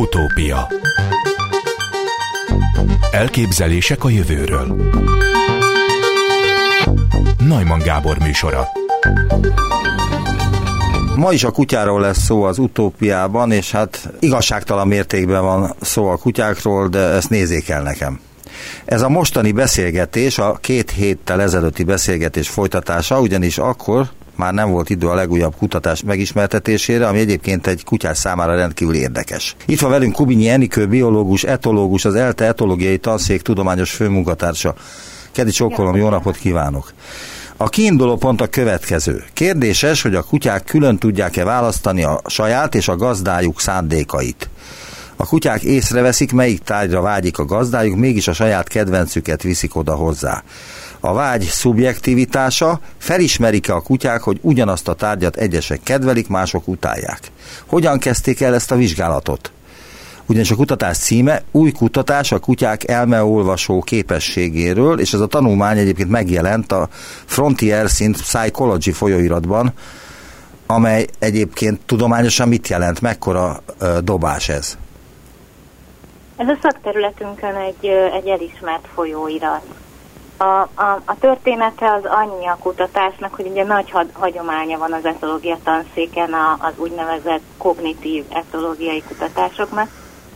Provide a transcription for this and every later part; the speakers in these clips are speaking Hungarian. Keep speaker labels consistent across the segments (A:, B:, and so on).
A: Utópia. Elképzelések a jövőről. Najman Gábor műsora.
B: Ma is a kutyáról lesz szó az utópiában, és hát igazságtalan mértékben van szó a kutyákról, de ezt nézzék el nekem. Ez a mostani beszélgetés, a két héttel ezelőtti beszélgetés folytatása, ugyanis akkor már nem volt idő a legújabb kutatás megismertetésére, ami egyébként egy kutyás számára rendkívül érdekes. Itt van velünk Kubinyi Enikő, biológus, etológus, az ELTE etológiai tanszék tudományos főmunkatársa. Kedi Csókolom, jó napot kívánok! A kiinduló pont a következő. Kérdéses, hogy a kutyák külön tudják-e választani a saját és a gazdájuk szándékait. A kutyák észreveszik, melyik tárgyra vágyik a gazdájuk, mégis a saját kedvencüket viszik oda hozzá. A vágy szubjektivitása, felismerik-e a kutyák, hogy ugyanazt a tárgyat egyesek kedvelik, mások utálják. Hogyan kezdték el ezt a vizsgálatot? ugyanis a kutatás címe új kutatás a kutyák elmeolvasó képességéről, és ez a tanulmány egyébként megjelent a Frontiers in Psychology folyóiratban, amely egyébként tudományosan mit jelent, mekkora dobás ez?
C: Ez a szakterületünkön egy, egy elismert folyóirat. A, a, a története az annyi a kutatásnak, hogy ugye nagy hagyománya van az etológia tanszéken az úgynevezett kognitív etológiai kutatásoknak,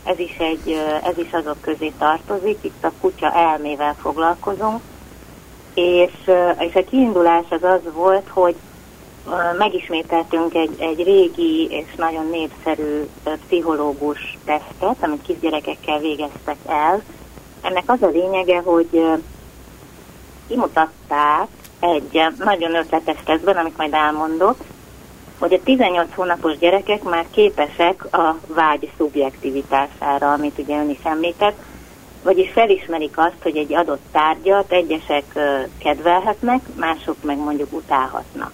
C: ez is, egy, ez is azok közé tartozik, itt a kutya elmével foglalkozunk, és, és a kiindulás az az volt, hogy megismételtünk egy, egy régi és nagyon népszerű pszichológus tesztet, amit kisgyerekekkel végeztek el. Ennek az a lényege, hogy kimutatták egy nagyon ötletes tesztben, amit majd elmondok, hogy a 18 hónapos gyerekek már képesek a vágy szubjektivitására, amit ugye ön is említett, vagyis felismerik azt, hogy egy adott tárgyat egyesek kedvelhetnek, mások meg mondjuk utálhatnak.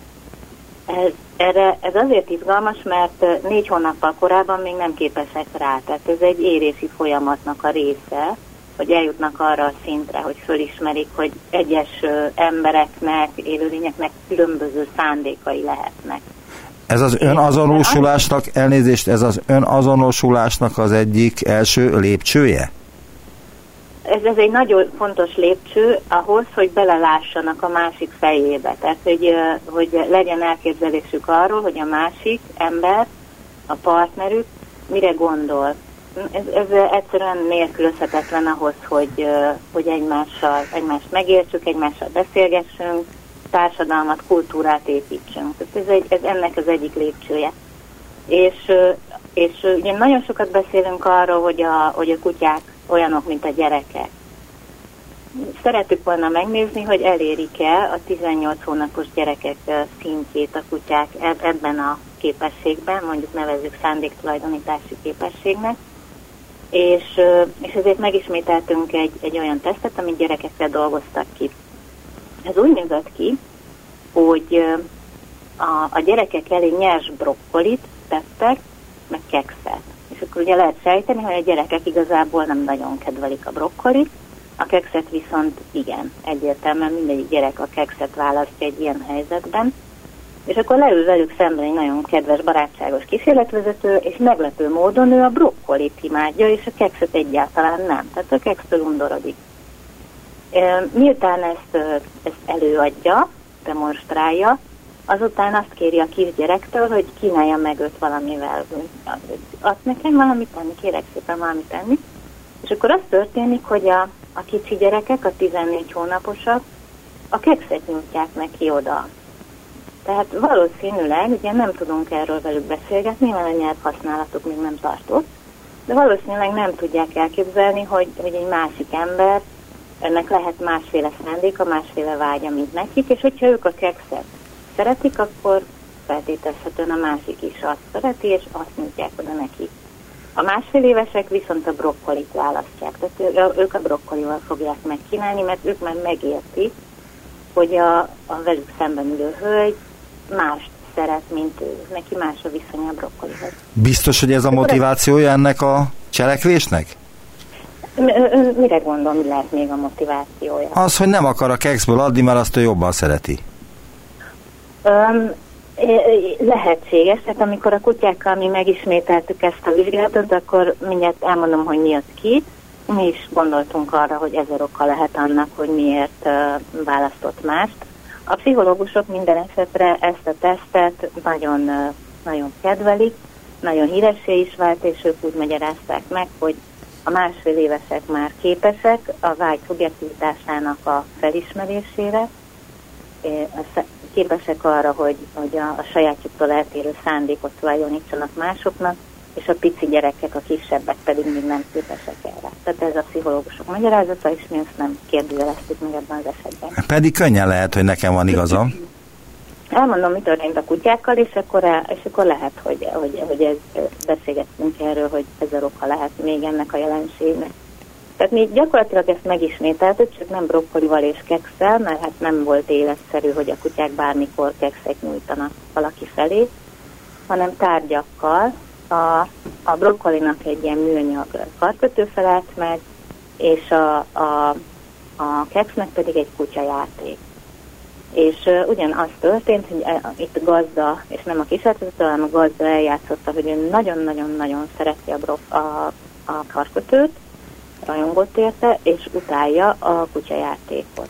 C: Ez, erre, ez azért izgalmas, mert négy hónappal korábban még nem képesek rá, tehát ez egy érési folyamatnak a része, hogy eljutnak arra a szintre, hogy fölismerik, hogy egyes embereknek, élőlényeknek különböző szándékai lehetnek.
B: Ez az önazonosulásnak, elnézést, ez az önazonosulásnak az egyik első lépcsője?
C: Ez, ez egy nagyon fontos lépcső ahhoz, hogy belelássanak a másik fejébe. Tehát, hogy, hogy legyen elképzelésük arról, hogy a másik ember, a partnerük mire gondol. Ez, ez egyszerűen nélkülözhetetlen ahhoz, hogy, hogy egymással, egymást megértsük, egymással beszélgessünk, társadalmat, kultúrát építsünk. Ez, egy, ez ennek az egyik lépcsője. És, és ugye nagyon sokat beszélünk arról, hogy a, hogy a kutyák olyanok, mint a gyerekek. Szeretük volna megnézni, hogy elérik-e a 18 hónapos gyerekek szintjét a kutyák ebben a képességben, mondjuk nevezzük szándéktulajdonítási képességnek, és, és ezért megismételtünk egy, egy olyan tesztet, amit gyerekekkel dolgoztak ki. Ez úgy nézett ki, hogy a, a gyerekek elé nyers brokkolit tettek, meg kekszet. És akkor ugye lehet sejteni, hogy a gyerekek igazából nem nagyon kedvelik a brokkolit, a kekszet viszont igen, egyértelműen mindegyik gyerek a kekszet választja egy ilyen helyzetben. És akkor leül velük szemben egy nagyon kedves, barátságos kísérletvezető, és meglepő módon ő a brokkolit imádja, és a kekszet egyáltalán nem. Tehát a keksztől undorodik. Miután ezt, ezt előadja, demonstrálja, azután azt kéri a kisgyerektől, hogy kínálja meg őt valamivel. Azt nekem valamit tenni, kérek szépen valamit tenni. És akkor az történik, hogy a, a kicsi gyerekek, a 14 hónaposak, a kekszet nyújtják neki oda. Tehát valószínűleg, ugye nem tudunk erről velük beszélgetni, mert a nyelvhasználatuk még nem tartott, de valószínűleg nem tudják elképzelni, hogy, hogy egy másik ember ennek lehet másféle szándéka, másféle vágya, mint nekik, és hogyha ők a kekszet szeretik, akkor feltételezhetően a másik is azt szereti, és azt nyújtják oda neki. A másfél évesek viszont a brokkolit választják, tehát ők a brokkolival fogják megkínálni, mert ők már megértik, hogy a, a velük szemben ülő hölgy mást szeret, mint ő. Neki más a viszony a brokkolihoz.
B: Biztos, hogy ez a motivációja ennek a cselekvésnek?
C: Mire gondol, mi lehet még a motivációja?
B: Az, hogy nem akar a kekszből adni, mert azt ő jobban szereti.
C: Um, Lehetséges, tehát amikor a kutyákkal mi megismételtük ezt a vizsgálatot, akkor mindjárt elmondom, hogy mi jött ki. Mi is gondoltunk arra, hogy ezer oka lehet annak, hogy miért választott mást. A pszichológusok minden esetre ezt a tesztet nagyon, nagyon kedvelik, nagyon híressé is vált, és ők úgy magyarázták meg, hogy a másfél évesek már képesek a vágy szubjektivitásának a felismerésére, képesek arra, hogy, hogy a, a sajátjuktól eltérő szándékot tulajdonítsanak másoknak, és a pici gyerekek, a kisebbek pedig még nem képesek erre. Tehát ez a pszichológusok magyarázata, és mi ezt nem kérdőjeleztük meg ebben az esetben.
B: Pedig könnyen lehet, hogy nekem van igazam.
C: Elmondom, mi történt a kutyákkal, és akkor, el, és akkor lehet, hogy, hogy, hogy ez, beszélgettünk erről, hogy ez a oka lehet még ennek a jelenségnek. Tehát mi gyakorlatilag ezt megismételtük, csak nem brokkolival és kekszel, mert hát nem volt életszerű, hogy a kutyák bármikor kekszet nyújtanak valaki felé, hanem tárgyakkal. A, a brokkolinak egy ilyen műanyag karkötő felelt meg, és a, a, a keksznek pedig egy kutyajáték. És uh, ugyanaz történt, hogy uh, itt gazda, és nem a kísérletező, hanem a gazda eljátszotta, hogy ő nagyon-nagyon-nagyon szereti a, brof, a, a karkötőt, rajongott érte, és utálja a kutyajátékot.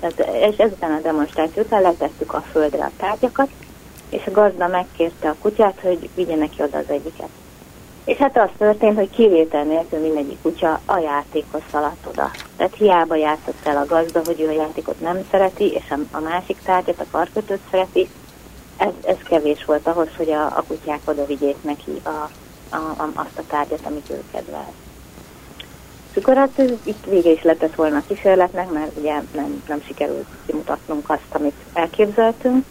C: Tehát, és ezután a demonstráció után letettük a földre a tárgyakat, és a gazda megkérte a kutyát, hogy vigye neki oda az egyiket. És hát az történt, hogy kivétel nélkül mindegyik kutya a játékhoz szaladt oda. Tehát hiába játszott el a gazda, hogy ő a játékot nem szereti, és a, a másik tárgyat, a karkötőt szereti. Ez, ez kevés volt ahhoz, hogy a, a kutyák oda vigyék neki a, a, a, azt a tárgyat, amit ő kedvel. És akkor hát itt vége is lett volna a kísérletnek, mert ugye nem, nem sikerült kimutatnunk azt, amit elképzeltünk.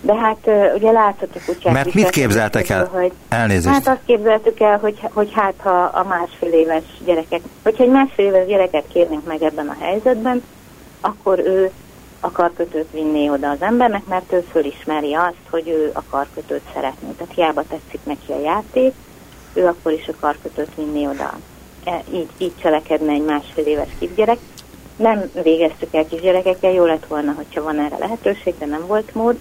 C: De hát ugye látszott a kutyák
B: Mert mit képzeltek el? Hogy, Elnézést.
C: Hát azt képzeltük el, hogy, hogy hát ha a másfél éves gyerekek, hogyha egy másfél éves gyereket kérnénk meg ebben a helyzetben, akkor ő a karkötőt vinné oda az embernek, mert ő fölismeri azt, hogy ő a karkötőt szeretné. Tehát hiába tetszik neki a játék, ő akkor is a karkötőt vinné oda. E, így, így cselekedne egy másfél éves kisgyerek. Nem végeztük el kisgyerekekkel, jó lett volna, hogyha van erre lehetőség, de nem volt mód.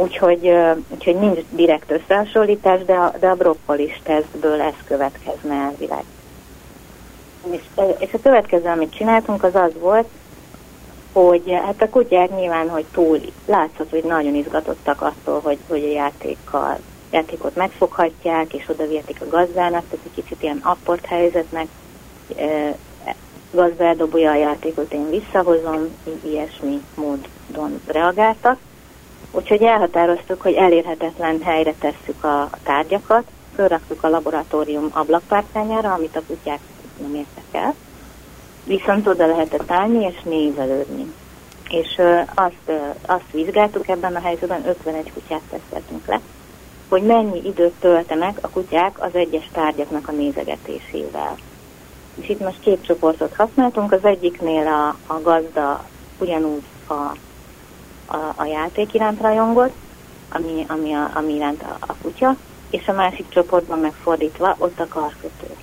C: Úgyhogy, úgyhogy nincs direkt összehasonlítás, de a, de a brokkolis tesztből ez következne elvileg. És, és a következő, amit csináltunk, az az volt, hogy hát a kutyák nyilván, hogy túl látszott, hogy nagyon izgatottak attól, hogy, hogy a játékkal, játékot megfoghatják, és oda a gazdának, tehát egy kicsit ilyen apport helyzetnek, e, gazda eldobja a játékot, én visszahozom, ilyesmi módon reagáltak. Úgyhogy elhatároztuk, hogy elérhetetlen helyre tesszük a, tárgyakat, fölraktuk a laboratórium ablakpárkányára, amit a kutyák nem értek el, viszont oda lehetett állni és nézelődni. És ö, azt, ö, azt vizsgáltuk ebben a helyzetben, 51 kutyát teszteltünk le, hogy mennyi időt töltenek a kutyák az egyes tárgyaknak a nézegetésével. És itt most két csoportot használtunk, az egyiknél a, a gazda ugyanúgy a a, a játék iránt rajongott, ami, ami, a, ami iránt a, a kutya, és a másik csoportban megfordítva ott a karkötő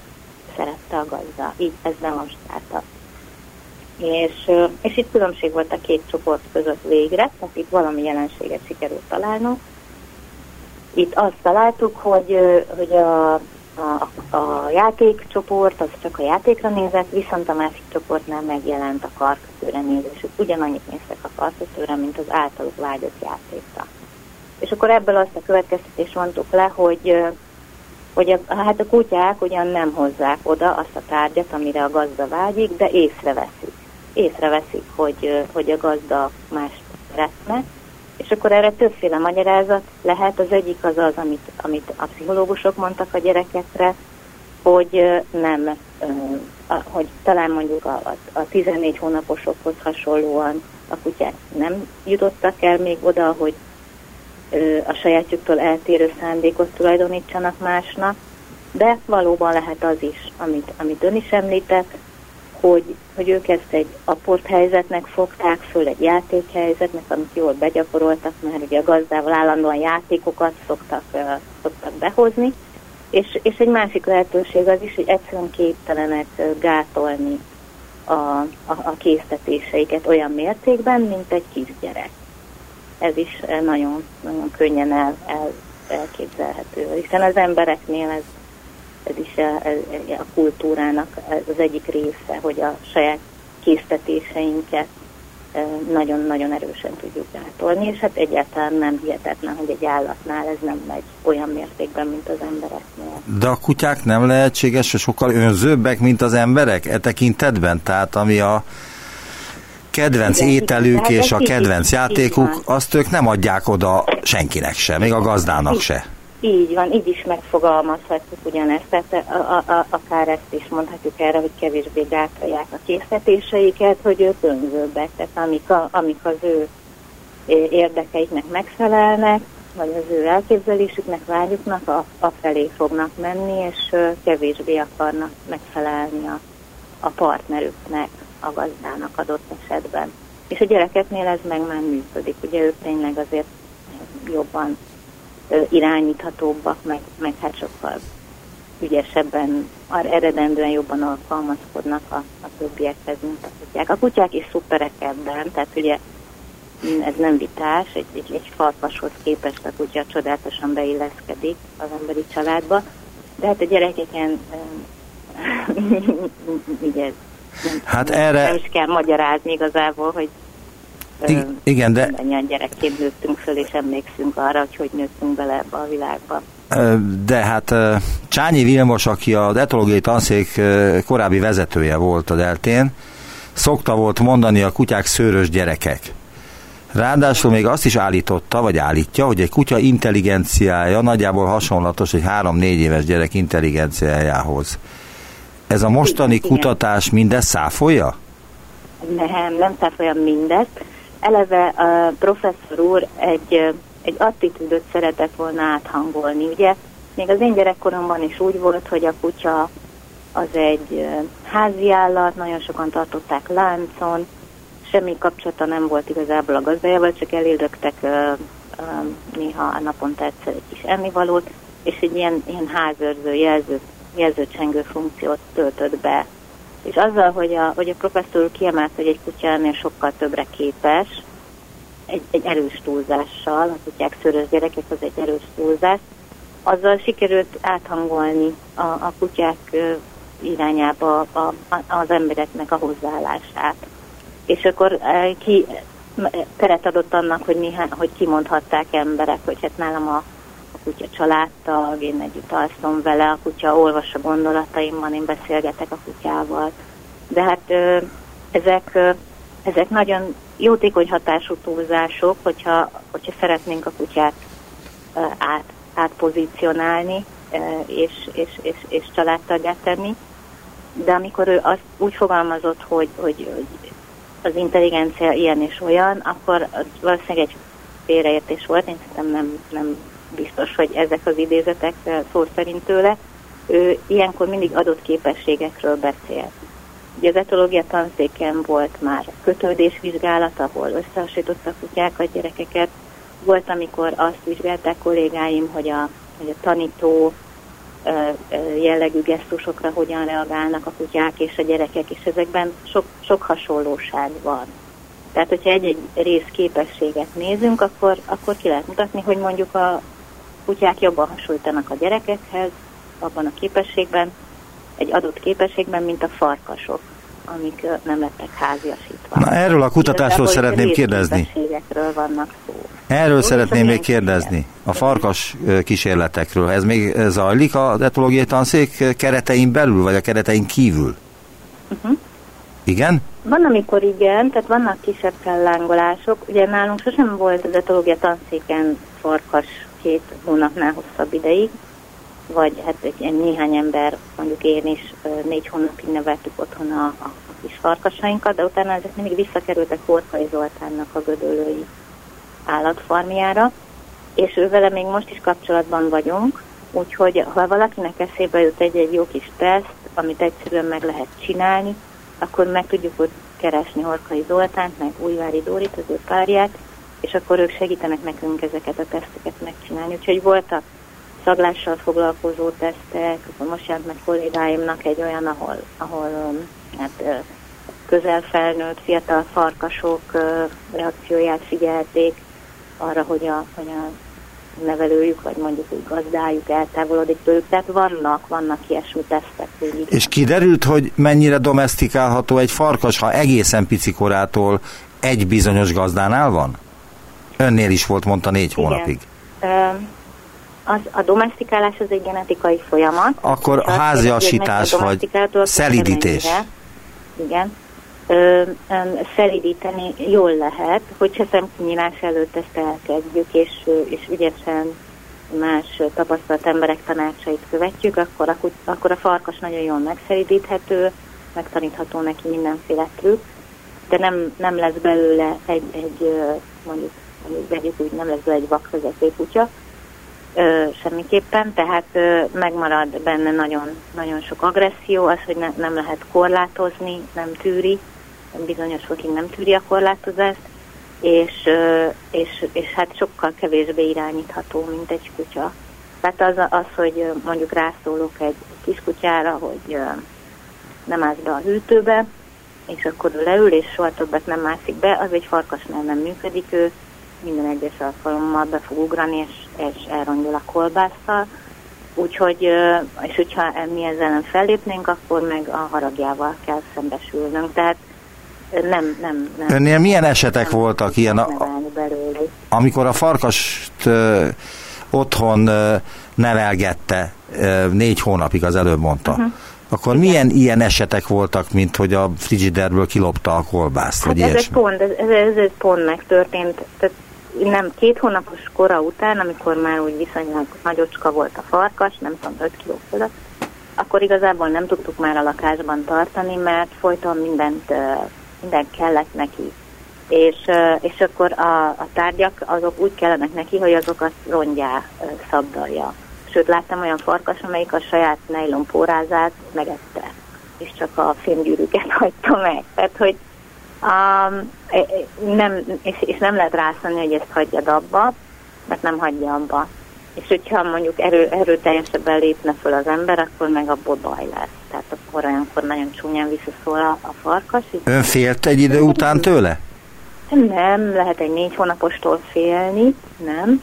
C: szerette a gazda. Így ez demonstrálta. És, és itt különbség volt a két csoport között végre, tehát itt valami jelenséget sikerült találnunk. Itt azt találtuk, hogy, hogy a, a, a játékcsoport az csak a játékra nézett, viszont a másik csoportnál megjelent a karkötőre nézésük. Ugyanannyit néztek a karkötőre, mint az általuk vágyott játékra. És akkor ebből azt a következtetést mondtuk le, hogy, hogy a, hát a kutyák ugyan nem hozzák oda azt a tárgyat, amire a gazda vágyik, de észreveszik. Észreveszik, hogy, hogy a gazda más szeretne, és akkor erre többféle magyarázat lehet. Az egyik az az, amit, amit a pszichológusok mondtak a gyerekekre, hogy nem, hogy talán mondjuk a, a 14 hónaposokhoz hasonlóan a kutyák nem jutottak el még oda, hogy a sajátjuktól eltérő szándékot tulajdonítsanak másnak, de valóban lehet az is, amit, amit ön is említett, hogy, hogy ők ezt egy helyzetnek fogták föl, egy játékhelyzetnek, amit jól begyakoroltak, mert ugye a gazdával állandóan játékokat szoktak, szoktak behozni, és, és egy másik lehetőség az is, hogy egyszerűen képtelenek gátolni a, a, a késztetéseiket olyan mértékben, mint egy kisgyerek. ez is nagyon, nagyon könnyen el, el, elképzelhető, hiszen az embereknél ez, ez is a, a kultúrának az egyik része, hogy a saját késztetéseinket nagyon-nagyon erősen tudjuk gátolni, és hát egyáltalán nem hihetetlen, hogy egy állatnál ez nem megy olyan mértékben, mint az embereknél.
B: De a kutyák nem lehetséges, hogy sokkal önzőbbek, mint az emberek e tekintetben? Tehát ami a kedvenc Igen, ételük és a kedvenc játékuk, azt ők nem adják oda senkinek se, még a gazdának se.
C: Így van, így is megfogalmazhatjuk ugyanezt, tehát a, a, a, akár ezt is mondhatjuk erre, hogy kevésbé gátolják a készítéseiket, hogy ők önzőbbek, tehát amik, a, amik az ő érdekeiknek megfelelnek, vagy az ő elképzelésüknek, vágyuknak, a, a felé fognak menni, és kevésbé akarnak megfelelni a, a partnerüknek, a gazdának adott esetben. És a gyerekeknél ez meg már működik, ugye ők tényleg azért jobban irányíthatóbbak, meg, meg hát sokkal ügyesebben, eredendően jobban alkalmazkodnak a, a többiekhez, mint a kutyák. A kutyák is szuperek ebben, tehát ugye ez nem vitás, egy, egy, egy farkashoz képest a kutya csodálatosan beilleszkedik az emberi családba, de hát a gyerekeken ugye
B: hát erre...
C: nem is kell magyarázni igazából, hogy
B: igen, de...
C: Mindannyian gyerekként nőttünk föl, és emlékszünk arra, hogy hogy nőttünk bele ebbe a világba.
B: De hát Csányi Vilmos, aki a etológiai tanszék korábbi vezetője volt a Deltén, szokta volt mondani a kutyák szőrös gyerekek. Ráadásul még azt is állította, vagy állítja, hogy egy kutya intelligenciája nagyjából hasonlatos egy három-négy éves gyerek intelligenciájához. Ez a mostani kutatás mindezt száfolja?
C: Nem, nem száfolja mindezt eleve a professzor úr egy, egy attitűdöt szeretett volna áthangolni. Ugye még az én gyerekkoromban is úgy volt, hogy a kutya az egy házi állat, nagyon sokan tartották láncon, semmi kapcsolata nem volt igazából a gazdájával, csak elildögtek uh, néha a naponta egyszer egy kis ennivalót, és egy ilyen, ilyen házőrző, jelző, jelzőcsengő funkciót töltött be és azzal, hogy a, hogy a professzor kiemelt, hogy egy kutya ennél sokkal többre képes, egy, egy erős túlzással, a kutyák szörös gyerekek az egy erős túlzás, azzal sikerült áthangolni a, a kutyák irányába a, a, az embereknek a hozzáállását. És akkor ki teret adott annak, hogy, néhány, hogy kimondhatták emberek, hogy hát nálam a kutya családtag, én együtt alszom vele, a kutya olvas a gondolataimban, én beszélgetek a kutyával. De hát ö, ezek, ö, ezek nagyon jótékony hatású túlzások, hogyha, hogyha szeretnénk a kutyát át, átpozícionálni és, és, és, és családtagját tenni. De amikor ő azt úgy fogalmazott, hogy, hogy, hogy az intelligencia ilyen és olyan, akkor valószínűleg egy félreértés volt, én szerintem nem, nem biztos, hogy ezek az idézetek szó szerint tőle, ő ilyenkor mindig adott képességekről beszél. Ugye az etológia tanszéken volt már kötődésvizsgálat, ahol összehasonlítottak kutyákat, gyerekeket. Volt, amikor azt vizsgálták kollégáim, hogy a, hogy a tanító jellegű gesztusokra hogyan reagálnak a kutyák és a gyerekek, és ezekben sok, sok hasonlóság van. Tehát, hogyha egy-egy rész képességet nézünk, akkor, akkor ki lehet mutatni, hogy mondjuk a, kutyák jobban hasonlítanak a gyerekekhez, abban a képességben, egy adott képességben, mint a farkasok, amik nem lettek háziasítva.
B: Na, erről a kutatásról szeretném kérdezni.
C: vannak szó.
B: Erről Úgy szeretném még kérdezni, a farkas kísérletekről. Ez még zajlik a etológiai tanszék keretein belül, vagy a keretein kívül? Uh-huh. Igen?
C: Van, amikor igen, tehát vannak kisebb fellángolások. Ugye nálunk sosem volt az etológia tanszéken farkas két hónapnál hosszabb ideig, vagy hát egy, néhány ember, mondjuk én is négy hónapig neveltük otthon a, a kis farkasainkat, de utána ezek mindig visszakerültek Horkai Zoltánnak a gödöllői állatfarmjára, és ővele még most is kapcsolatban vagyunk, úgyhogy ha valakinek eszébe jut egy-egy jó kis teszt, amit egyszerűen meg lehet csinálni, akkor meg tudjuk ott keresni Horkai Zoltánt, meg Újvári Dórit, az ő párját, és akkor ők segítenek nekünk ezeket a teszteket megcsinálni. Úgyhogy voltak szaglással foglalkozó tesztek, most jelent meg kollégáimnak egy olyan, ahol, ahol um, hát, közel felnőtt fiatal farkasok reakcióját figyelték, arra, hogy a, hogy a nevelőjük, vagy mondjuk úgy gazdájuk eltávolodik tőlük. Tehát vannak, vannak ilyesmi tesztek.
B: És kiderült, hogy mennyire domestikálható egy farkas, ha egészen pici korától egy bizonyos gazdánál van? Önnél is volt, mondta négy Igen. hónapig.
C: Az, a domestikálás az egy genetikai folyamat.
B: Akkor háziasítás vagy szelidítés.
C: Igen. Ö, ö, szelidíteni jól lehet, hogyha szemkinyilás előtt ezt elkezdjük, és, és ügyesen más tapasztalt emberek tanácsait követjük, akkor a, akkor a farkas nagyon jól megszelidíthető, megtanítható neki mindenféle trükk, de nem, nem lesz belőle egy, egy mondjuk, vegyük úgy, nem lesz belőle egy vakvezető kutya, ö, semmiképpen, tehát megmarad benne nagyon, nagyon sok agresszió, az, hogy ne, nem lehet korlátozni, nem tűri, bizonyos fokig nem tűri a korlátozást, és, és, és hát sokkal kevésbé irányítható, mint egy kutya. Tehát az, az hogy mondjuk rászólok egy kiskutyára, hogy ö, nem állsz be a hűtőbe, és akkor leül, és soha többet nem mászik be, az egy farkasnál nem működik, ő minden egyes alkalommal be fog ugrani, és, és elrongyol a kolbásszal. Úgyhogy, és hogyha mi ezzel nem fellépnénk, akkor meg a haragjával kell szembesülnünk. Tehát nem, nem, nem.
B: Önnél milyen esetek nem, voltak ilyen, a, amikor a farkast ö, otthon ö, nevelgette ö, négy hónapig, az előbb mondta. Uh-huh. Akkor Igen. milyen ilyen esetek voltak, mint hogy a frigiderből kilopta a kolbászt, hát vagy
C: ez egy pont, ez, ez, ez, ez pont megtörtént. Tehát nem két hónapos kora után, amikor már úgy viszonylag nagyocska volt a farkas, nem tudom, 5 kiló fölött, akkor igazából nem tudtuk már a lakásban tartani, mert folyton mindent, mindent kellett neki. És, és akkor a, a tárgyak azok úgy kellenek neki, hogy azokat rongyá szabdalja. Sőt, láttam olyan farkas, amelyik a saját nejlon pórázát megette, és csak a fémgyűrűket hagyta meg. Tehát, hogy Um, nem, és, és nem lehet rászani, hogy ezt hagyjad abba, mert nem hagyja abba. És hogyha mondjuk erő, erőteljesebben lépne föl az ember, akkor meg abból baj lesz. Tehát akkor olyankor nagyon csúnyán visszaszól a, a farkas.
B: Ön félt egy idő után tőle?
C: Nem, lehet egy négy hónapostól félni, nem.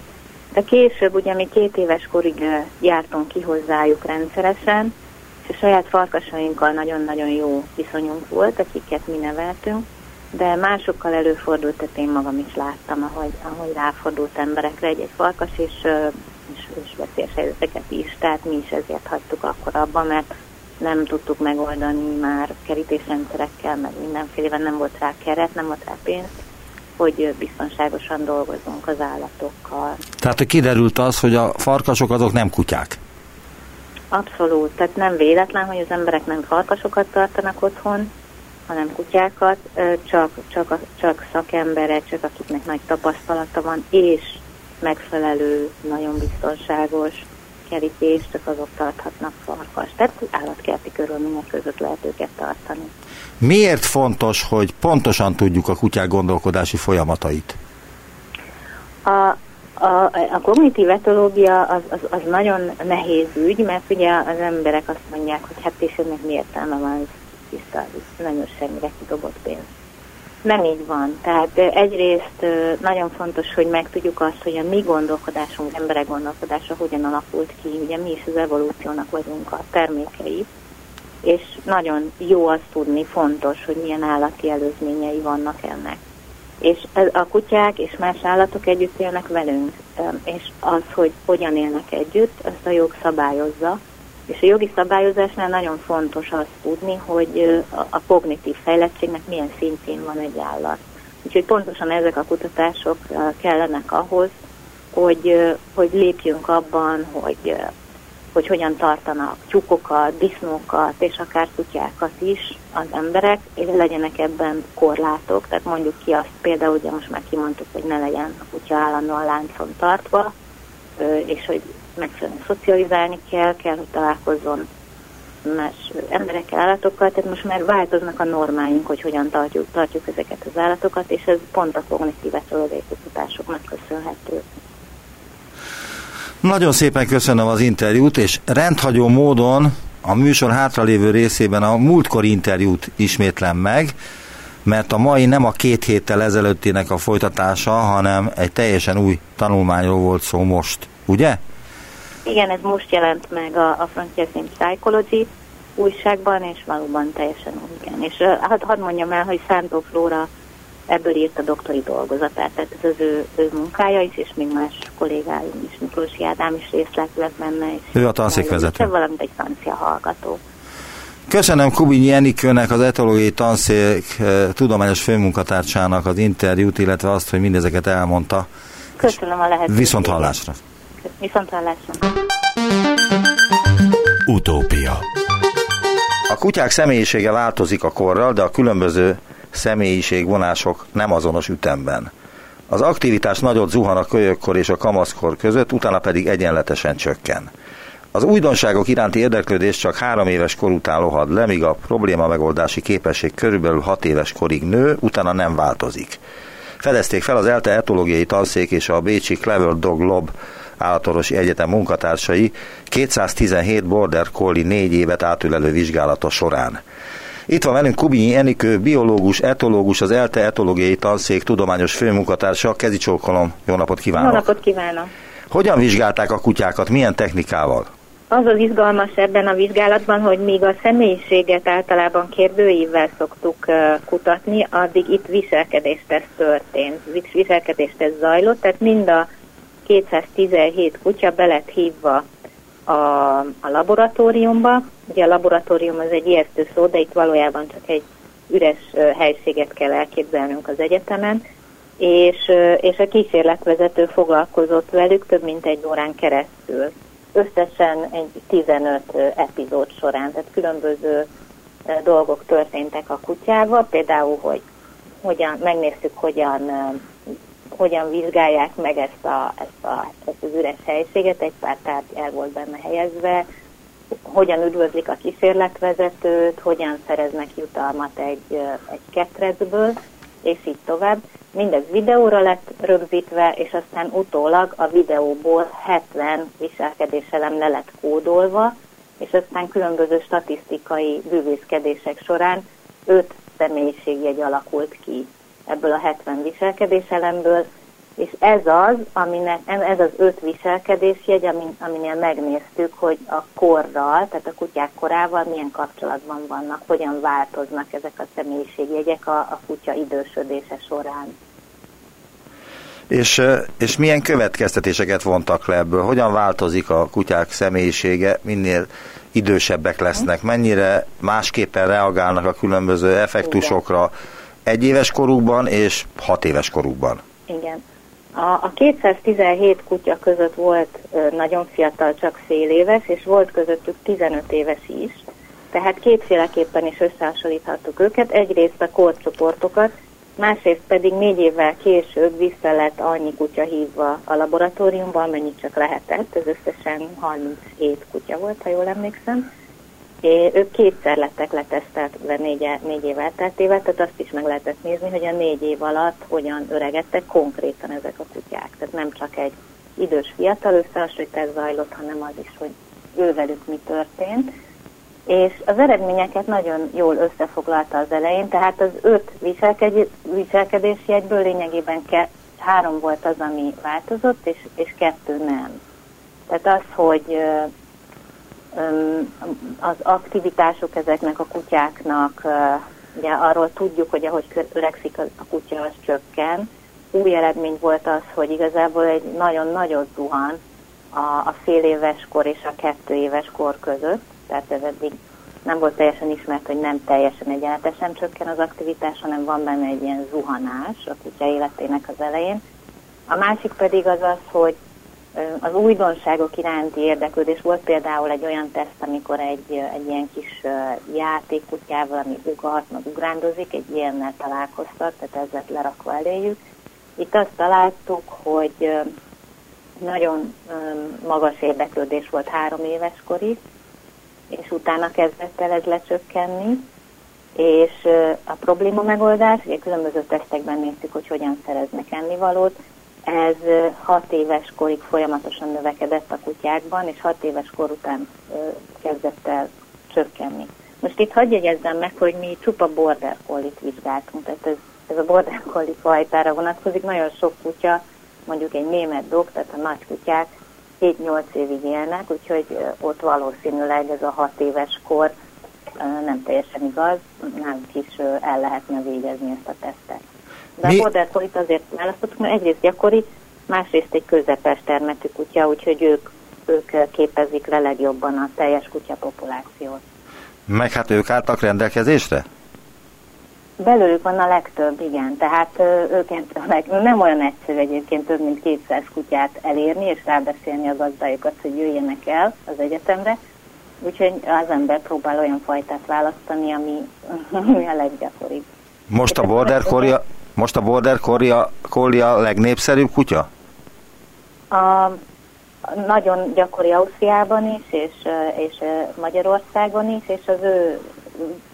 C: De később, ugye mi két éves korig jártunk ki hozzájuk rendszeresen, és a saját farkasainkkal nagyon-nagyon jó viszonyunk volt, akiket mi neveltünk, de másokkal előfordult, tehát én magam is láttam, ahogy, ahogy ráfordult emberekre egy-egy farkas, és, és, és veszélyes helyzeteket is, tehát mi is ezért hagytuk akkor abban, mert nem tudtuk megoldani már kerítésrendszerekkel, meg mindenfélevel nem volt rá keret, nem volt rá pénz, hogy biztonságosan dolgozunk az állatokkal.
B: Tehát hogy kiderült az, hogy a farkasok azok nem kutyák?
C: Abszolút, tehát nem véletlen, hogy az emberek nem farkasokat tartanak otthon, hanem kutyákat, csak, csak, csak szakemberek, csak akiknek nagy tapasztalata van, és megfelelő, nagyon biztonságos kerítés, csak azok tarthatnak farkas. Tehát állatkerti körülmények között lehet őket tartani.
B: Miért fontos, hogy pontosan tudjuk a kutyák gondolkodási folyamatait?
C: A, a, a kognitív etológia az, az, az nagyon nehéz ügy, mert ugye az emberek azt mondják, hogy hát és ennek mi értelme van, tiszta, nagyon semmire kidobott pénz. Nem így van. Tehát egyrészt nagyon fontos, hogy megtudjuk azt, hogy a mi gondolkodásunk, emberek gondolkodása hogyan alakult ki. Ugye mi is az evolúciónak vagyunk a termékei, és nagyon jó azt tudni, fontos, hogy milyen állati előzményei vannak ennek. És a kutyák és más állatok együtt élnek velünk, és az, hogy hogyan élnek együtt, azt a jog szabályozza, és a jogi szabályozásnál nagyon fontos azt tudni, hogy a kognitív fejlettségnek milyen szintén van egy állat. Úgyhogy pontosan ezek a kutatások kellenek ahhoz, hogy, hogy lépjünk abban, hogy, hogy hogyan tartanak tyúkokat, disznókat és akár kutyákat is az emberek, és legyenek ebben korlátok. Tehát mondjuk ki azt például, ugye most már kimondtuk, hogy ne legyen a kutya állandóan láncon tartva, és hogy megfelelően szocializálni kell, kell, hogy találkozzon más emberekkel, állatokkal, tehát most már változnak a normáink, hogy hogyan tartjuk, tartjuk ezeket az állatokat, és ez pont a kognitív kutatásoknak köszönhető.
B: Nagyon szépen köszönöm az interjút, és rendhagyó módon a műsor hátralévő részében a múltkor interjút ismétlem meg, mert a mai nem a két héttel ezelőttinek a folytatása, hanem egy teljesen új tanulmányról volt szó most, ugye?
C: Igen, ez most jelent meg a, a Frontiers in Psychology újságban, és valóban teljesen új, igen. És uh, hadd had mondjam el, hogy Szántó Flóra ebből írt a doktori dolgozatát, tehát ez az ő, ő munkája is, és még más kollégáim is, Miklós Ádám is részt vett benne. És
B: ő a tanszékvezető.
C: Valamint egy francia hallgató.
B: Köszönöm Kubinyi Enikőnek, az etológiai tanszék tudományos főmunkatársának az interjút, illetve azt, hogy mindezeket elmondta.
C: Köszönöm a lehetőséget.
B: Viszont hallásra.
C: Viszont hallásra.
A: Utópia
B: A kutyák személyisége változik a korral, de a különböző személyiségvonások nem azonos ütemben. Az aktivitás nagyot zuhan a kölyökkor és a kamaszkor között, utána pedig egyenletesen csökken. Az újdonságok iránti érdeklődés csak három éves kor után lohad le, míg a probléma megoldási képesség körülbelül hat éves korig nő, utána nem változik. Fedezték fel az ELTE etológiai tanszék és a Bécsi Clever Dog Lob állatorvosi egyetem munkatársai 217 Border Collie négy évet átülelő vizsgálata során. Itt van velünk Kubinyi Enikő, biológus, etológus, az ELTE etológiai tanszék tudományos főmunkatársa. Kezi csókolom, jó napot kívánok!
C: Jó napot kívánok!
B: Hogyan vizsgálták a kutyákat, milyen technikával?
C: Az az izgalmas ebben a vizsgálatban, hogy míg a személyiséget általában kérdőívvel szoktuk kutatni, addig itt viselkedésteszt történt, viselkedésteszt zajlott, tehát mind a 217 kutya be lett hívva a, a laboratóriumba. Ugye a laboratórium az egy ijesztő szó, de itt valójában csak egy üres helységet kell elképzelnünk az egyetemen, és, és a kísérletvezető foglalkozott velük több mint egy órán keresztül. Összesen egy 15 epizód során, tehát különböző dolgok történtek a kutyával, például, hogy hogyan, megnéztük, hogyan, hogyan vizsgálják meg ezt, a, ezt, a, ezt az üres helységet, egy pár tárgy el volt benne helyezve, hogyan üdvözlik a kísérletvezetőt, hogyan szereznek jutalmat egy, egy ketrecből, és így tovább. Mindez videóra lett rögzítve, és aztán utólag a videóból 70 viselkedéselem le lett kódolva, és aztán különböző statisztikai bűvészkedések során 5 személyiségjegy alakult ki ebből a 70 viselkedéselemből, és ez az, aminek, ez az öt viselkedésjegy, amin, aminél megnéztük, hogy a korral, tehát a kutyák korával milyen kapcsolatban vannak, hogyan változnak ezek a személyiségjegyek a, a kutya idősödése során.
B: És, és milyen következtetéseket vontak le ebből? Hogyan változik a kutyák személyisége, minél idősebbek lesznek? Mennyire másképpen reagálnak a különböző effektusokra egy éves korukban és hat éves korukban?
C: Igen. A, a 217 kutya között volt nagyon fiatal, csak fél éves, és volt közöttük 15 éves is, tehát kétféleképpen is összehasonlíthattuk őket. Egyrészt a korcsoportokat, másrészt pedig négy évvel később vissza lett annyi kutya hívva a laboratóriumban, amennyit csak lehetett, ez összesen 37 kutya volt, ha jól emlékszem, ők kétszer lettek letesztelve négy, négy év elteltével, tehát azt is meg lehetett nézni, hogy a négy év alatt hogyan öregedtek konkrétan ezek a kutyák. Tehát nem csak egy idős fiatal összehasonlítás zajlott, hanem az is, hogy ővelük mi történt. És az eredményeket nagyon jól összefoglalta az elején, tehát az öt viselkedési egyből lényegében ke, három volt az, ami változott, és, és kettő nem. Tehát az, hogy az aktivitások ezeknek a kutyáknak, ugye arról tudjuk, hogy ahogy öregszik a kutya, az csökken. Új eredmény volt az, hogy igazából egy nagyon nagyot zuhan a, a fél éves kor és a kettő éves kor között, tehát ez eddig nem volt teljesen ismert, hogy nem teljesen egyenletesen csökken az aktivitás, hanem van benne egy ilyen zuhanás a kutya életének az elején. A másik pedig az az, hogy az újdonságok iránti érdeklődés volt például egy olyan teszt, amikor egy, egy ilyen kis játékkutyával, ami ugat, meg ugrándozik, egy ilyennel találkoztak, tehát ez lett lerakva eléjük. Itt azt találtuk, hogy nagyon magas érdeklődés volt három éves korig, és utána kezdett el ez lecsökkenni, és a probléma megoldás, ugye különböző tesztekben néztük, hogy hogyan szereznek ennivalót, ez hat éves korig folyamatosan növekedett a kutyákban, és hat éves kor után kezdett el csökkenni. Most itt hagyj jegyezzem meg, hogy mi csupa border collie vizsgáltunk, tehát ez, ez a border collie fajtára vonatkozik. Nagyon sok kutya, mondjuk egy német dog, tehát a nagy kutyák 7-8 évig élnek, úgyhogy ott valószínűleg ez a 6 éves kor nem teljesen igaz, nálunk is el lehetne végezni ezt a tesztet. De Mi? a border collie azért választottuk, mert egyrészt gyakori, másrészt egy közepes termetű kutya, úgyhogy ők, ők képezik le legjobban a teljes kutya populációt.
B: Meg hát ők álltak rendelkezésre?
C: Belőlük van a legtöbb, igen. Tehát őket nem olyan egyszerű egyébként több mint 200 kutyát elérni, és rábeszélni a gazdájukat, hogy jöjjenek el az egyetemre. Úgyhogy az ember próbál olyan fajtát választani, ami, ami a leggyakoribb.
B: Most a border collie, most a border collie a legnépszerűbb kutya?
C: A, nagyon gyakori Ausztriában is, és, és Magyarországon is, és az ő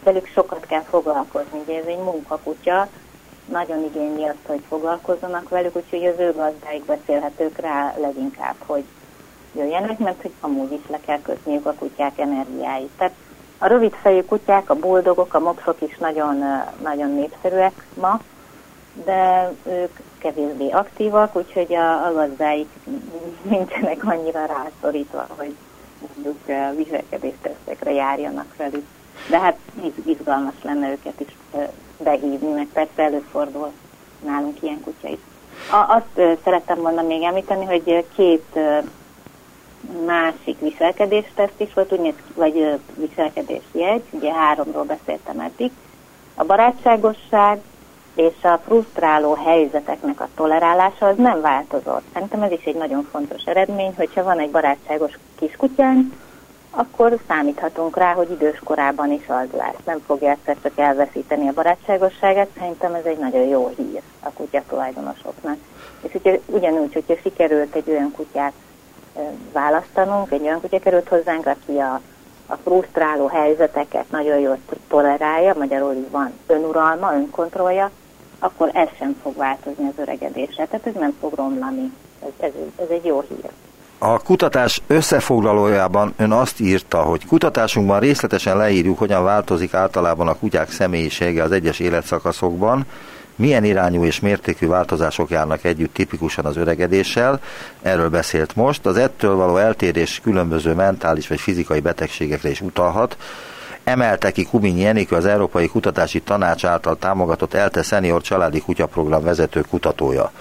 C: velük sokat kell foglalkozni. Ugye ez egy munkakutya, nagyon igényli azt, hogy foglalkozzanak velük, úgyhogy az ő gazdáik beszélhetők rá leginkább, hogy jöjjenek, mert hogy amúgy is le kell kötniük a kutyák energiáit. Tehát a rövid fejű kutyák, a boldogok, a mopsok is nagyon, nagyon népszerűek ma, de ők kevésbé aktívak, úgyhogy a, a gazdáik nincsenek annyira rászorítva, hogy mondjuk viselkedéstesztekre járjanak velük. De hát izgalmas lenne őket is behívni, meg persze előfordul nálunk ilyen kutya is. A, azt szerettem volna még említeni, hogy két másik viselkedésteszt is volt, úgy vagy viselkedésjegy, ugye háromról beszéltem eddig. A barátságosság, és a frusztráló helyzeteknek a tolerálása az nem változott. Szerintem ez is egy nagyon fontos eredmény, hogyha van egy barátságos kiskutyánk, akkor számíthatunk rá, hogy idős korában is az lesz. Nem fogja egyszer csak elveszíteni a barátságosságát, szerintem ez egy nagyon jó hír a kutya tulajdonosoknak. És ugye, ugyanúgy, hogyha sikerült egy olyan kutyát választanunk, egy olyan kutya került hozzánk, aki a, a frusztráló helyzeteket nagyon jól tolerálja, magyarul van önuralma, önkontrollja, akkor ez sem fog változni az öregedésre. Tehát ez nem fog romlani. Ez, ez, ez egy jó hír.
B: A kutatás összefoglalójában ön azt írta, hogy kutatásunkban részletesen leírjuk, hogyan változik általában a kutyák személyisége az egyes életszakaszokban, milyen irányú és mértékű változások járnak együtt tipikusan az öregedéssel, erről beszélt most, az ettől való eltérés különböző mentális vagy fizikai betegségekre is utalhat, emelte ki Kubinyi Enikő az Európai Kutatási Tanács által támogatott ELTE Senior Családi Kutyaprogram vezető kutatója.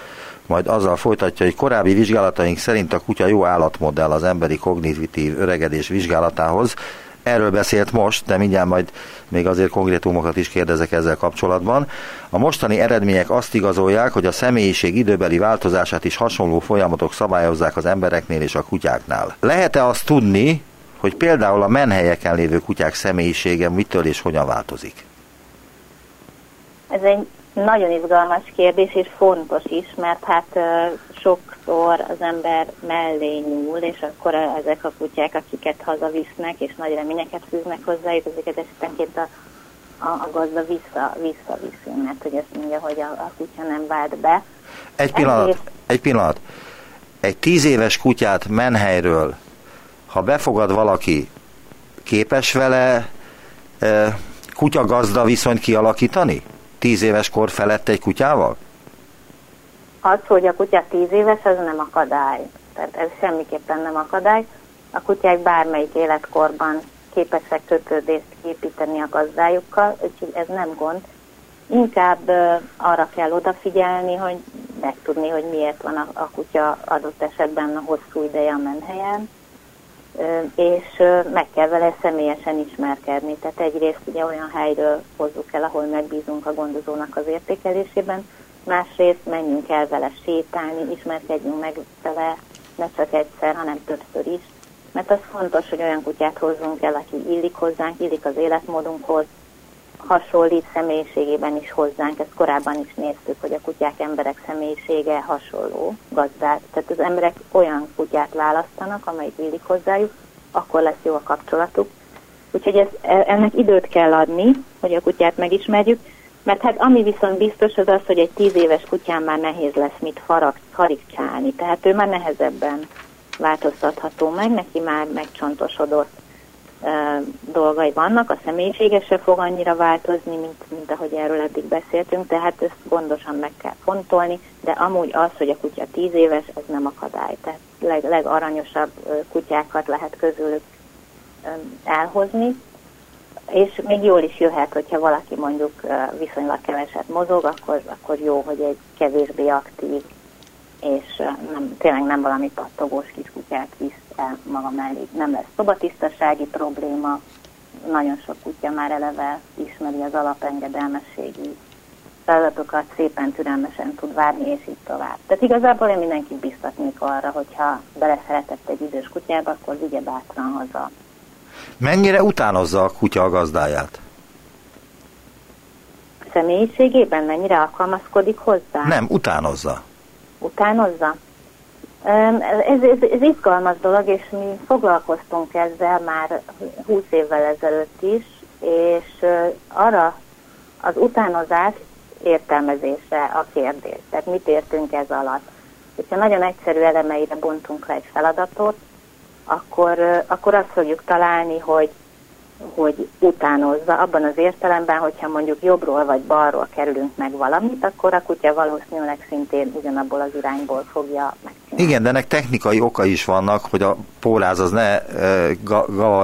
B: Majd azzal folytatja, hogy korábbi vizsgálataink szerint a kutya jó állatmodell az emberi kognitív öregedés vizsgálatához, Erről beszélt most, de mindjárt majd még azért konkrétumokat is kérdezek ezzel kapcsolatban. A mostani eredmények azt igazolják, hogy a személyiség időbeli változását is hasonló folyamatok szabályozzák az embereknél és a kutyáknál. Lehet-e azt tudni, hogy például a menhelyeken lévő kutyák személyisége mitől és hogyan változik?
C: Ez egy nagyon izgalmas kérdés, és fontos is, mert hát sokszor az ember mellé nyúl, és akkor ezek a kutyák, akiket hazavisznek, és nagy reményeket fűznek hozzájuk, ezeket esetenként a, a, a gazda vissza, visszaviszi, mert hogy azt mondja, hogy a, a kutya nem vált be.
B: Egy pillanat, Ezért... egy pillanat. Egy tíz éves kutyát menhelyről ha befogad valaki, képes vele e, kutyagazda viszonyt kialakítani? Tíz éves kor felett egy kutyával?
C: Az, hogy a kutya tíz éves, az nem akadály. Tehát ez semmiképpen nem akadály. A kutyák bármelyik életkorban képesek kötődést építeni a gazdájukkal, úgyhogy ez nem gond. Inkább arra kell odafigyelni, hogy megtudni, hogy miért van a, a kutya adott esetben a hosszú ideje a menhelyen, és meg kell vele személyesen ismerkedni. Tehát egyrészt ugye olyan helyről hozzuk el, ahol megbízunk a gondozónak az értékelésében, másrészt menjünk el vele sétálni, ismerkedjünk meg vele ne csak egyszer, hanem többször is. Mert az fontos, hogy olyan kutyát hozzunk el, aki illik hozzánk, illik az életmódunkhoz, hasonlít személyiségében is hozzánk. Ezt korábban is néztük, hogy a kutyák emberek személyisége hasonló gazdák. Tehát az emberek olyan kutyát választanak, amelyik illik hozzájuk, akkor lesz jó a kapcsolatuk. Úgyhogy ez, e, ennek időt kell adni, hogy a kutyát megismerjük, mert hát ami viszont biztos az az, hogy egy tíz éves kutyán már nehéz lesz mit farag, farigcsálni, tehát ő már nehezebben változtatható meg, neki már megcsontosodott dolgai vannak, a személyisége se fog annyira változni, mint, mint ahogy erről eddig beszéltünk, tehát ezt gondosan meg kell fontolni, de amúgy az, hogy a kutya tíz éves, ez nem akadály. Tehát leg, legaranyosabb kutyákat lehet közülük elhozni, és még jól is jöhet, hogyha valaki mondjuk viszonylag keveset mozog, akkor, akkor jó, hogy egy kevésbé aktív, és nem, tényleg nem valami pattogós kiskutyát visz el maga mellé. Nem lesz szobatisztasági probléma, nagyon sok kutya már eleve ismeri az alapengedelmességi feladatokat, szépen türelmesen tud várni, és így tovább. Tehát igazából én mindenkit biztatnék arra, hogyha beleszeretett egy idős kutyába, akkor vigye bátran haza.
B: Mennyire utánozza a kutya a gazdáját?
C: Személyiségében mennyire alkalmazkodik hozzá?
B: Nem, utánozza.
C: Utánozza? Ez, ez, ez izgalmas dolog, és mi foglalkoztunk ezzel már 20 évvel ezelőtt is, és arra az utánozás értelmezése a kérdés. Tehát mit értünk ez alatt? Hogyha nagyon egyszerű elemeire bontunk le egy feladatot, akkor, akkor azt fogjuk találni, hogy hogy utánozza, abban az értelemben, hogyha mondjuk jobbról vagy balról kerülünk meg valamit, akkor a kutya valószínűleg szintén ugyanabból az irányból fogja megcsinálni.
B: Igen, de ennek technikai oka is vannak, hogy a póráz az ne e,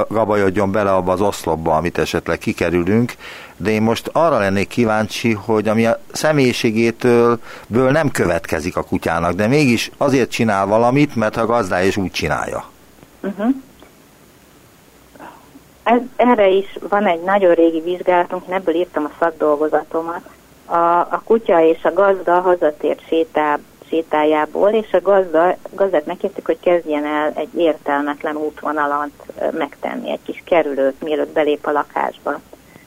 B: gabajodjon bele abba az oszlopba, amit esetleg kikerülünk, de én most arra lennék kíváncsi, hogy ami a személyiségétől ből nem következik a kutyának, de mégis azért csinál valamit, mert a gazdája is úgy csinálja. Uh-huh.
C: Ez, erre is van egy nagyon régi vizsgálatunk, én ebből írtam a szakdolgozatomat. A, a kutya és a gazda hazatért sétá, sétájából, és a gazda, gazdát megkértük, hogy kezdjen el egy értelmetlen útvonalat megtenni, egy kis kerülőt, mielőtt belép a lakásba.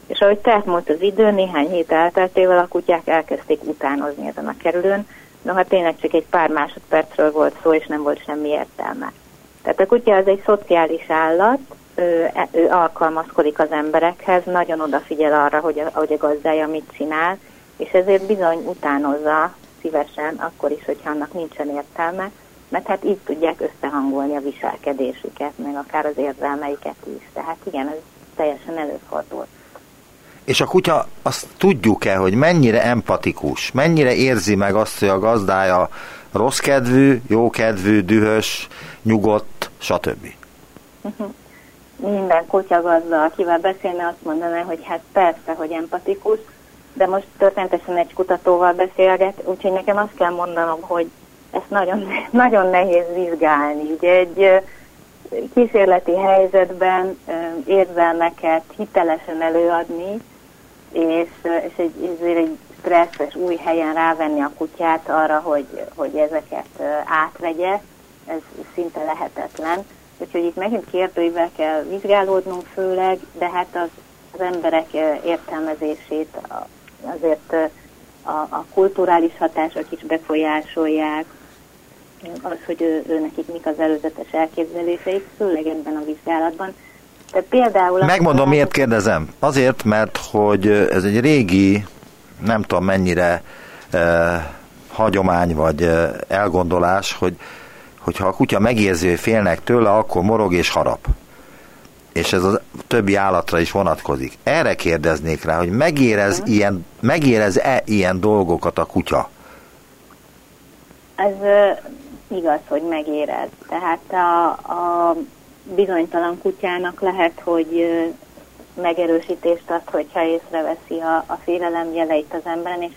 C: És ahogy telt múlt az idő, néhány hét elteltével a kutyák elkezdték utánozni ezen a kerülőn, noha tényleg csak egy pár másodpercről volt szó, és nem volt semmi értelme. Tehát a kutya az egy szociális állat, ő, ő alkalmazkodik az emberekhez, nagyon odafigyel arra, hogy a, hogy a gazdája mit csinál, és ezért bizony utánozza szívesen, akkor is, hogyha annak nincsen értelme, mert hát így tudják összehangolni a viselkedésüket, meg akár az érzelmeiket is. Tehát igen, ez teljesen előfordul.
B: És a kutya, azt tudjuk-e, hogy mennyire empatikus, mennyire érzi meg azt, hogy a gazdája rossz kedvű, jó kedvű, dühös, nyugodt, stb.
C: Uh-huh minden kutyagazda, akivel beszélne, azt mondaná, hogy hát persze, hogy empatikus, de most történetesen egy kutatóval beszélget, úgyhogy nekem azt kell mondanom, hogy ezt nagyon, nagyon nehéz vizsgálni. Ugye egy kísérleti helyzetben érzelmeket hitelesen előadni, és, és egy, ezért egy stresszes új helyen rávenni a kutyát arra, hogy, hogy ezeket átvegye, ez szinte lehetetlen. Úgyhogy itt megint kérdőivel kell vizsgálódnunk főleg, de hát az, az emberek értelmezését azért a, a kulturális hatások is befolyásolják, az, hogy ő, ő nekik mik az előzetes elképzeléseik, főleg ebben a vizsgálatban.
B: De például... Megmondom, a... miért kérdezem. Azért, mert hogy ez egy régi, nem tudom mennyire eh, hagyomány vagy eh, elgondolás, hogy hogyha a kutya megérzi, hogy félnek tőle, akkor morog és harap. És ez a többi állatra is vonatkozik. Erre kérdeznék rá, hogy megérez uh-huh. ilyen, megérez-e ilyen dolgokat a kutya?
C: Ez uh, igaz, hogy megérez. Tehát a, a bizonytalan kutyának lehet, hogy uh, megerősítést ad, hogyha észreveszi a, a félelem jeleit az emberen, és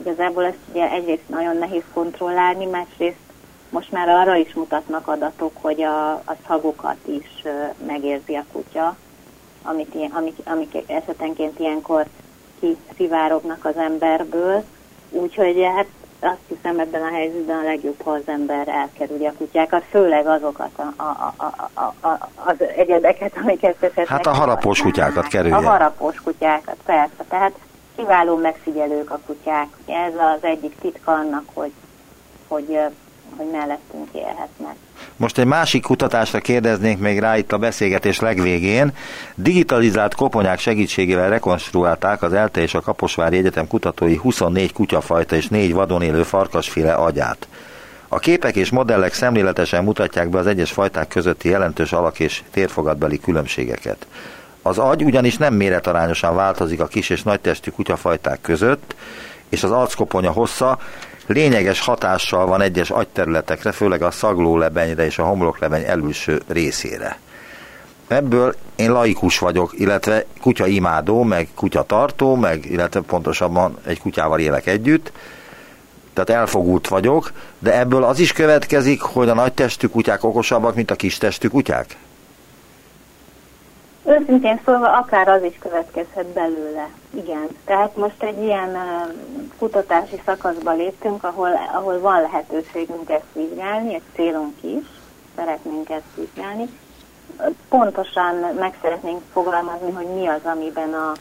C: igazából ezt ugye egyrészt nagyon nehéz kontrollálni, másrészt most már arra is mutatnak adatok, hogy a, a szagokat is megérzi a kutya, amit ilyen, amik, amik esetenként ilyenkor kiszivárognak az emberből. Úgyhogy hát azt hiszem ebben a helyzetben a legjobb, ha az ember elkerülje a kutyákat, főleg azokat a, a, a, a, a, az egyedeket, amiket esetleg...
B: Hát a harapós kutyákat kerülje.
C: A harapós kutyákat, persze. Tehát kiváló megfigyelők a kutyák. Ez az egyik titka annak, hogy, hogy hogy mellettünk élhetnek.
B: Most egy másik kutatásra kérdeznék még rá itt a beszélgetés legvégén. Digitalizált koponyák segítségével rekonstruálták az ELTE és a Kaposvári Egyetem kutatói 24 kutyafajta és 4 vadon élő farkasféle agyát. A képek és modellek szemléletesen mutatják be az egyes fajták közötti jelentős alak- és térfogatbeli különbségeket. Az agy ugyanis nem méretarányosan változik a kis és nagytestű kutyafajták között, és az arckoponya hossza lényeges hatással van egyes agyterületekre, főleg a szaglólebenyre és a homloklebeny elülső részére. Ebből én laikus vagyok, illetve kutya imádó, meg kutya tartó, meg illetve pontosabban egy kutyával élek együtt, tehát elfogult vagyok, de ebből az is következik, hogy a nagy testű kutyák okosabbak, mint a kis testű kutyák?
C: Őszintén szólva, akár az is következhet belőle. Igen. Tehát most egy ilyen kutatási szakaszba léptünk, ahol, ahol van lehetőségünk ezt vizsgálni, egy célunk is, szeretnénk ezt vizsgálni. Pontosan meg szeretnénk fogalmazni, hogy mi az, amiben a,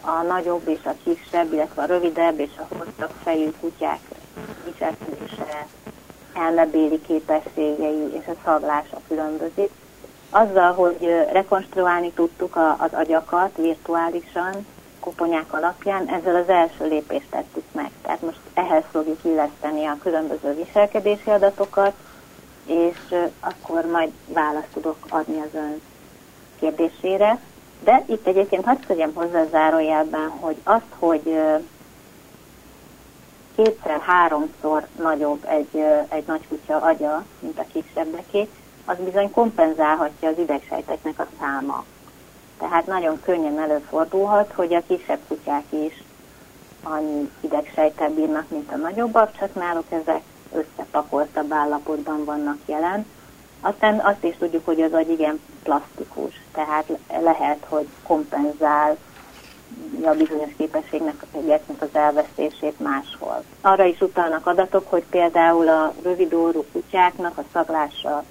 C: a nagyobb és a kisebb, illetve a rövidebb és a hosszabb fejű kutyák viselkedése, elmebéli képességei és a szaglása különbözik azzal, hogy rekonstruálni tudtuk a, az agyakat virtuálisan, koponyák alapján, ezzel az első lépést tettük meg. Tehát most ehhez fogjuk illeszteni a különböző viselkedési adatokat, és akkor majd választ tudok adni az ön kérdésére. De itt egyébként hadd tegyem hozzá zárójelben, hogy azt, hogy kétszer-háromszor nagyobb egy, egy nagy kutya agya, mint a kisebbeké, az bizony kompenzálhatja az idegsejteknek a száma. Tehát nagyon könnyen előfordulhat, hogy a kisebb kutyák is annyi idegsejtel bírnak, mint a nagyobbak, csak náluk ezek összepakoltabb állapotban vannak jelen. Aztán azt is tudjuk, hogy az agy igen plastikus, tehát lehet, hogy kompenzál a bizonyos képességnek az elvesztését máshol. Arra is utalnak adatok, hogy például a rövidórú kutyáknak a szaglása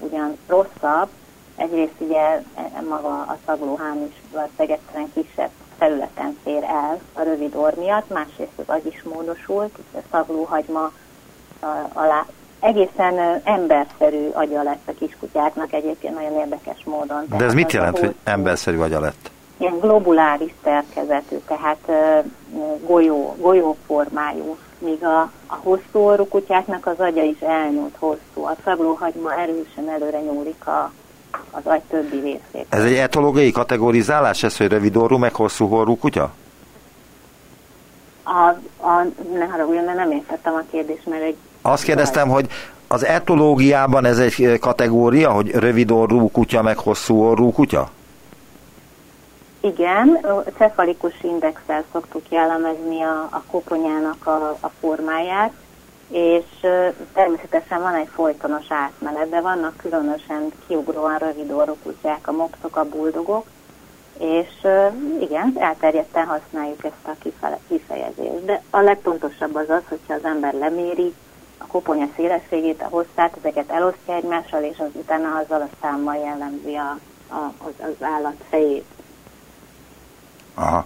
C: ugyan rosszabb, egyrészt ugye e, maga a szaglóhám is valószínűleg egyszerűen kisebb területen fér el a rövid orr miatt, másrészt az agy is módosult, a szaglóhagyma alá egészen emberszerű agya lett a kiskutyáknak egyébként nagyon érdekes módon.
B: De ez mit jelent, hogy emberszerű agya lett?
C: Ilyen globuláris szerkezetű, tehát golyó, golyóformájú míg a, a hosszú orrú kutyáknak az agya is elnyúlt hosszú. A szaglóhagyma erősen előre nyúlik a, az agy többi részét.
B: Ez egy etológiai kategorizálás, ez, hogy rövid orrú, meg hosszú orrú kutya?
C: A, a, ne haragudjon, mert nem értettem a kérdést, mert egy...
B: Azt kérdeztem, hogy az etológiában ez egy kategória, hogy rövid orrú kutya, meg hosszú orrú kutya?
C: Igen, cefalikus indexel szoktuk jellemezni a, a koponyának a, a formáját, és természetesen van egy folytonos átmenet, de vannak különösen kiugróan rövid orrú kutyák, a mopszok, a buldogok, és igen, elterjedten használjuk ezt a kifejezést. De a legfontosabb az az, hogyha az ember leméri a koponya szélességét, a hosszát, ezeket elosztja egymással, és az utána azzal a számmal jellemzi a, a, az, az állat fejét.
B: Aha.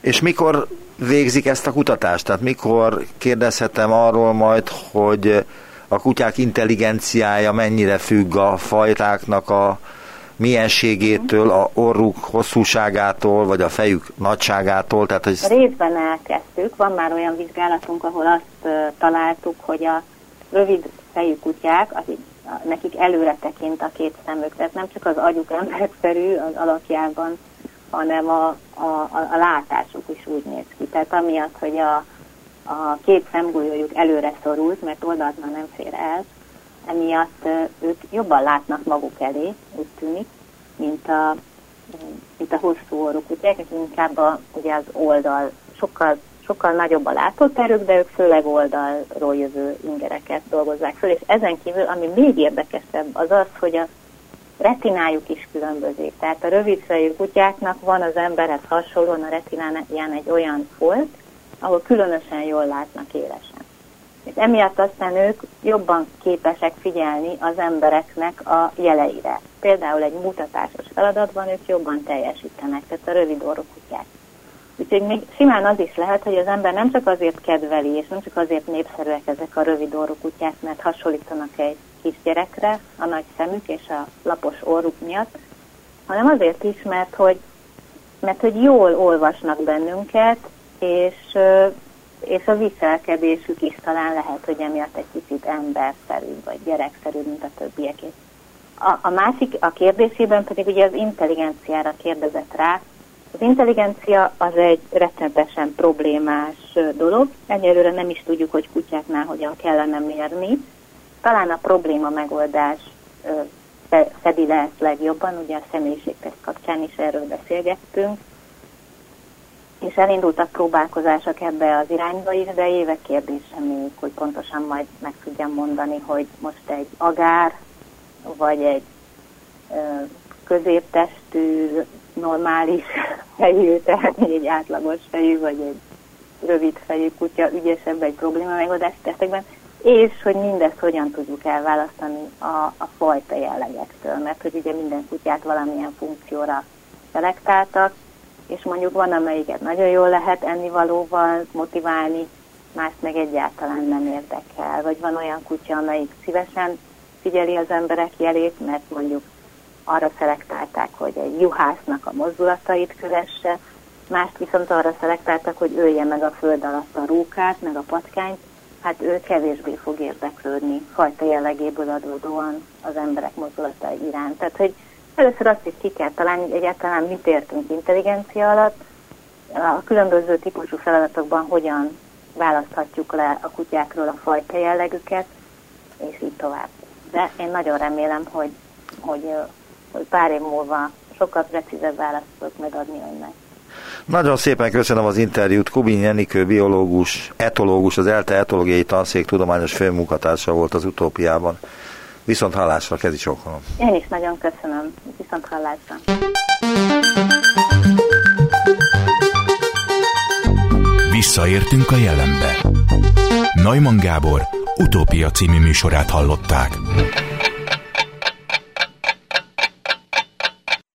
B: És mikor végzik ezt a kutatást? Tehát mikor kérdezhetem arról majd, hogy a kutyák intelligenciája mennyire függ a fajtáknak a mienségétől, a orruk hosszúságától, vagy a fejük nagyságától? Tehát, hogy...
C: Részben elkezdtük, van már olyan vizsgálatunk, ahol azt találtuk, hogy a rövid fejű kutyák, akik, nekik előre tekint a két szemük, tehát nem csak az agyuk emberszerű az alakjában, hanem a, a, a látásuk is úgy néz ki. Tehát amiatt, hogy a, a két szemgolyójuk előre szorult, mert oldalt nem fér el, emiatt ők jobban látnak maguk elé, úgy tűnik, mint a, mint a hosszú orruk kutyák, inkább a, ugye az oldal, sokkal, sokkal nagyobb a látóterük, de ők főleg oldalról jövő ingereket dolgozzák föl, és ezen kívül, ami még érdekesebb, az az, hogy a retinájuk is különbözik. Tehát a rövidfejű kutyáknak van az emberhez hasonlóan a retináján egy olyan folt, ahol különösen jól látnak élesen. És emiatt aztán ők jobban képesek figyelni az embereknek a jeleire. Például egy mutatásos feladatban ők jobban teljesítenek, tehát a rövid orrú kutyák. Úgyhogy még simán az is lehet, hogy az ember nem csak azért kedveli, és nem csak azért népszerűek ezek a rövid orrú kutyák, mert hasonlítanak egy kisgyerekre a nagy szemük és a lapos orruk miatt, hanem azért is, mert hogy, mert hogy jól olvasnak bennünket, és és a viselkedésük is talán lehet, hogy emiatt egy kicsit emberszerűbb, vagy gyerekszerűbb, mint a többiek. A, a másik, a kérdésében pedig ugye az intelligenciára kérdezett rá. Az intelligencia az egy rettenetesen problémás dolog. Egyelőre nem is tudjuk, hogy kutyáknál hogyan kellene mérni. Talán a probléma megoldás fedi le ezt legjobban, ugye a személyiségtest kapcsán is erről beszélgettünk, és elindultak próbálkozások ebbe az irányba is, de évek kérdése még, hogy pontosan majd meg tudjam mondani, hogy most egy agár, vagy egy középtestű, normális fejű, tehát egy átlagos fejű, vagy egy rövid fejű kutya ügyesebb egy probléma megoldás testekben, és hogy mindezt hogyan tudjuk elválasztani a, a fajta jellegektől, mert hogy ugye minden kutyát valamilyen funkcióra szelektáltak, és mondjuk van, amelyiket nagyon jól lehet ennivalóval motiválni, más meg egyáltalán nem érdekel. Vagy van olyan kutya, amelyik szívesen figyeli az emberek jelét, mert mondjuk arra szelektálták, hogy egy juhásznak a mozdulatait kövesse, mást viszont arra szelektáltak, hogy ölje meg a föld alatt a rókát, meg a patkányt, hát ő kevésbé fog érdeklődni fajta jellegéből adódóan az emberek mozdulatai iránt. Tehát, hogy először azt is ki kell találni, hogy egyáltalán mit értünk intelligencia alatt, a különböző típusú feladatokban hogyan választhatjuk le a kutyákról a fajta jellegüket, és így tovább. De én nagyon remélem, hogy, hogy, hogy pár év múlva sokkal precízebb választ megadni önnek.
B: Nagyon szépen köszönöm az interjút. Kubin Jenikő, biológus, etológus, az ELTE etológiai tanszék tudományos főmunkatársa volt az utópiában. Viszont hallásra, kezi csókolom.
C: Én is nagyon köszönöm. Viszont hallásra.
A: Visszaértünk a jelenbe. Neumann Gábor utópia című műsorát hallották.